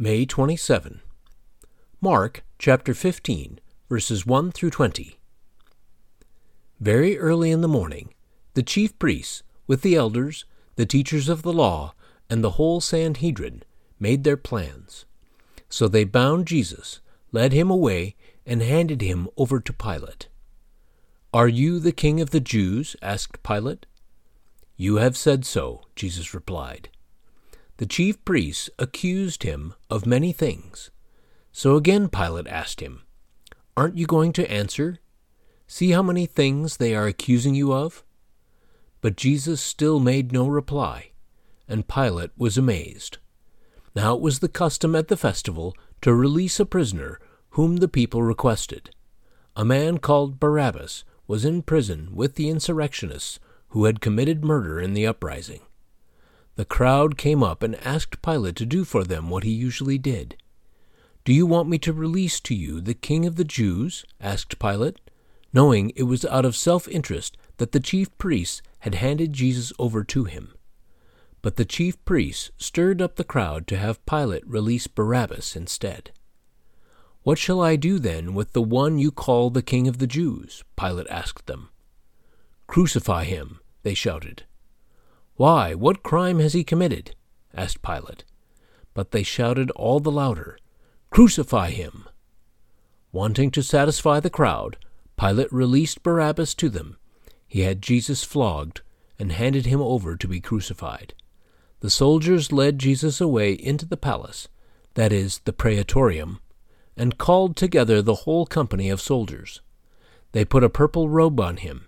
May 27. Mark chapter 15, verses 1 through 20. Very early in the morning, the chief priests, with the elders, the teachers of the law, and the whole Sanhedrin, made their plans. So they bound Jesus, led him away, and handed him over to Pilate. Are you the king of the Jews? asked Pilate. You have said so, Jesus replied. The chief priests accused him of many things. So again Pilate asked him, Aren't you going to answer? See how many things they are accusing you of? But Jesus still made no reply, and Pilate was amazed. Now it was the custom at the festival to release a prisoner whom the people requested. A man called Barabbas was in prison with the insurrectionists who had committed murder in the uprising. The crowd came up and asked Pilate to do for them what he usually did. Do you want me to release to you the king of the Jews? asked Pilate, knowing it was out of self interest that the chief priests had handed Jesus over to him. But the chief priests stirred up the crowd to have Pilate release Barabbas instead. What shall I do then with the one you call the king of the Jews? Pilate asked them. Crucify him, they shouted. Why, what crime has he committed? asked Pilate. But they shouted all the louder, Crucify him! Wanting to satisfy the crowd, Pilate released Barabbas to them. He had Jesus flogged and handed him over to be crucified. The soldiers led Jesus away into the palace, that is, the praetorium, and called together the whole company of soldiers. They put a purple robe on him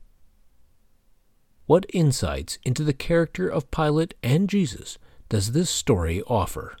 What insights into the character of Pilate and Jesus does this story offer?